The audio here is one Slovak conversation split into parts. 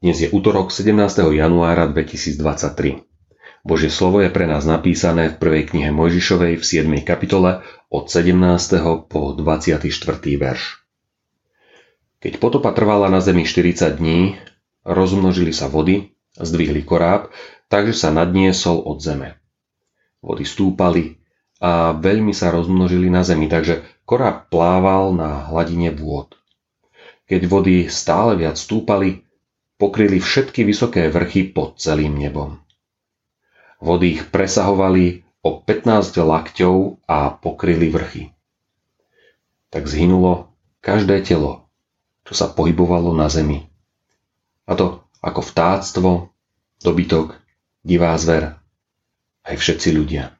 Dnes je útorok 17. januára 2023. Božie slovo je pre nás napísané v prvej knihe Mojžišovej v 7. kapitole od 17. po 24. verš. Keď potopa trvala na zemi 40 dní, rozmnožili sa vody, zdvihli koráb, takže sa nadniesol od zeme. Vody stúpali a veľmi sa rozmnožili na zemi, takže koráb plával na hladine vôd. Keď vody stále viac stúpali, pokryli všetky vysoké vrchy pod celým nebom. Vody ich presahovali o 15 lakťov a pokryli vrchy. Tak zhynulo každé telo, čo sa pohybovalo na zemi. A to ako vtáctvo, dobytok, divá zver, aj všetci ľudia.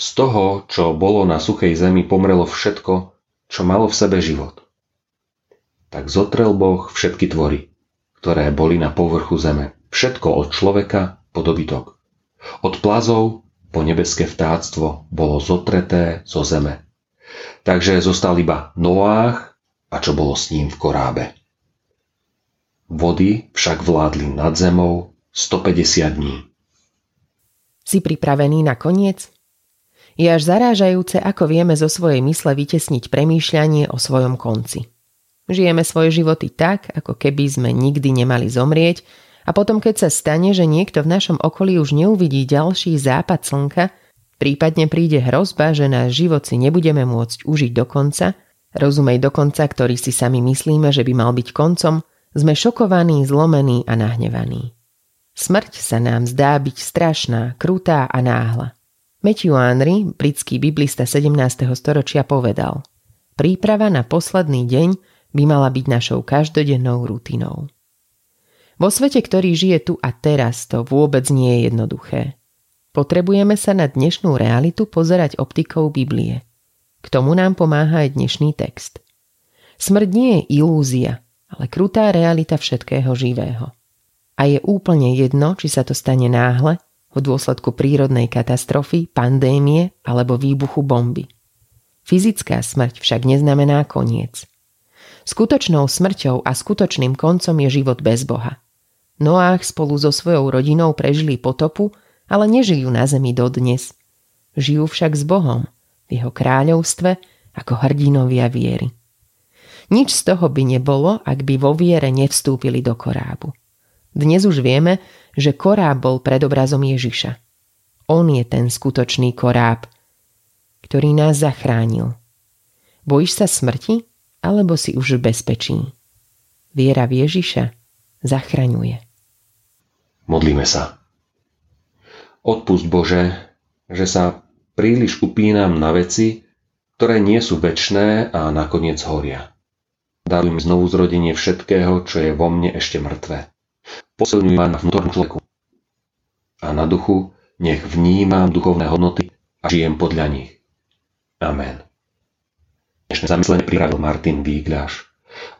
Z toho, čo bolo na suchej zemi, pomrelo všetko, čo malo v sebe život. Tak zotrel Boh všetky tvory, ktoré boli na povrchu zeme. Všetko od človeka po dobytok. Od plazov po nebeské vtáctvo bolo zotreté zo zeme. Takže zostal iba Noách a čo bolo s ním v korábe. Vody však vládli nad zemou 150 dní. Si pripravený na koniec? Je až zarážajúce, ako vieme zo svojej mysle vytesniť premýšľanie o svojom konci. Žijeme svoje životy tak, ako keby sme nikdy nemali zomrieť a potom keď sa stane, že niekto v našom okolí už neuvidí ďalší západ slnka, prípadne príde hrozba, že náš život si nebudeme môcť užiť do konca, rozumej do konca, ktorý si sami myslíme, že by mal byť koncom, sme šokovaní, zlomení a nahnevaní. Smrť sa nám zdá byť strašná, krutá a náhla. Matthew Henry, britský biblista 17. storočia, povedal Príprava na posledný deň by mala byť našou každodennou rutinou. Vo svete, ktorý žije tu a teraz, to vôbec nie je jednoduché. Potrebujeme sa na dnešnú realitu pozerať optikou Biblie. K tomu nám pomáha aj dnešný text. Smrť nie je ilúzia, ale krutá realita všetkého živého. A je úplne jedno, či sa to stane náhle, v dôsledku prírodnej katastrofy, pandémie alebo výbuchu bomby. Fyzická smrť však neznamená koniec. Skutočnou smrťou a skutočným koncom je život bez Boha. Noách spolu so svojou rodinou prežili potopu, ale nežijú na zemi dodnes. Žijú však s Bohom, v jeho kráľovstve, ako hrdinovia viery. Nič z toho by nebolo, ak by vo viere nevstúpili do korábu. Dnes už vieme, že koráb bol predobrazom Ježiša. On je ten skutočný koráb, ktorý nás zachránil. Bojíš sa smrti? Alebo si už v bezpečí. Viera v Ježiša zachraňuje. Modlíme sa. Odpust Bože, že sa príliš upínam na veci, ktoré nie sú väčné a nakoniec horia. Daruj mi znovu zrodenie všetkého, čo je vo mne ešte mŕtve. Posilňuj ma na vnútornom človeku. A na duchu nech vnímam duchovné hodnoty a žijem podľa nich. Amen. Dnešné zamyslenie pripravil Martin Vígľaš.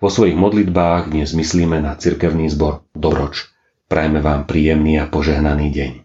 Vo svojich modlitbách dnes myslíme na cirkevný zbor Dobroč. Prajme vám príjemný a požehnaný deň.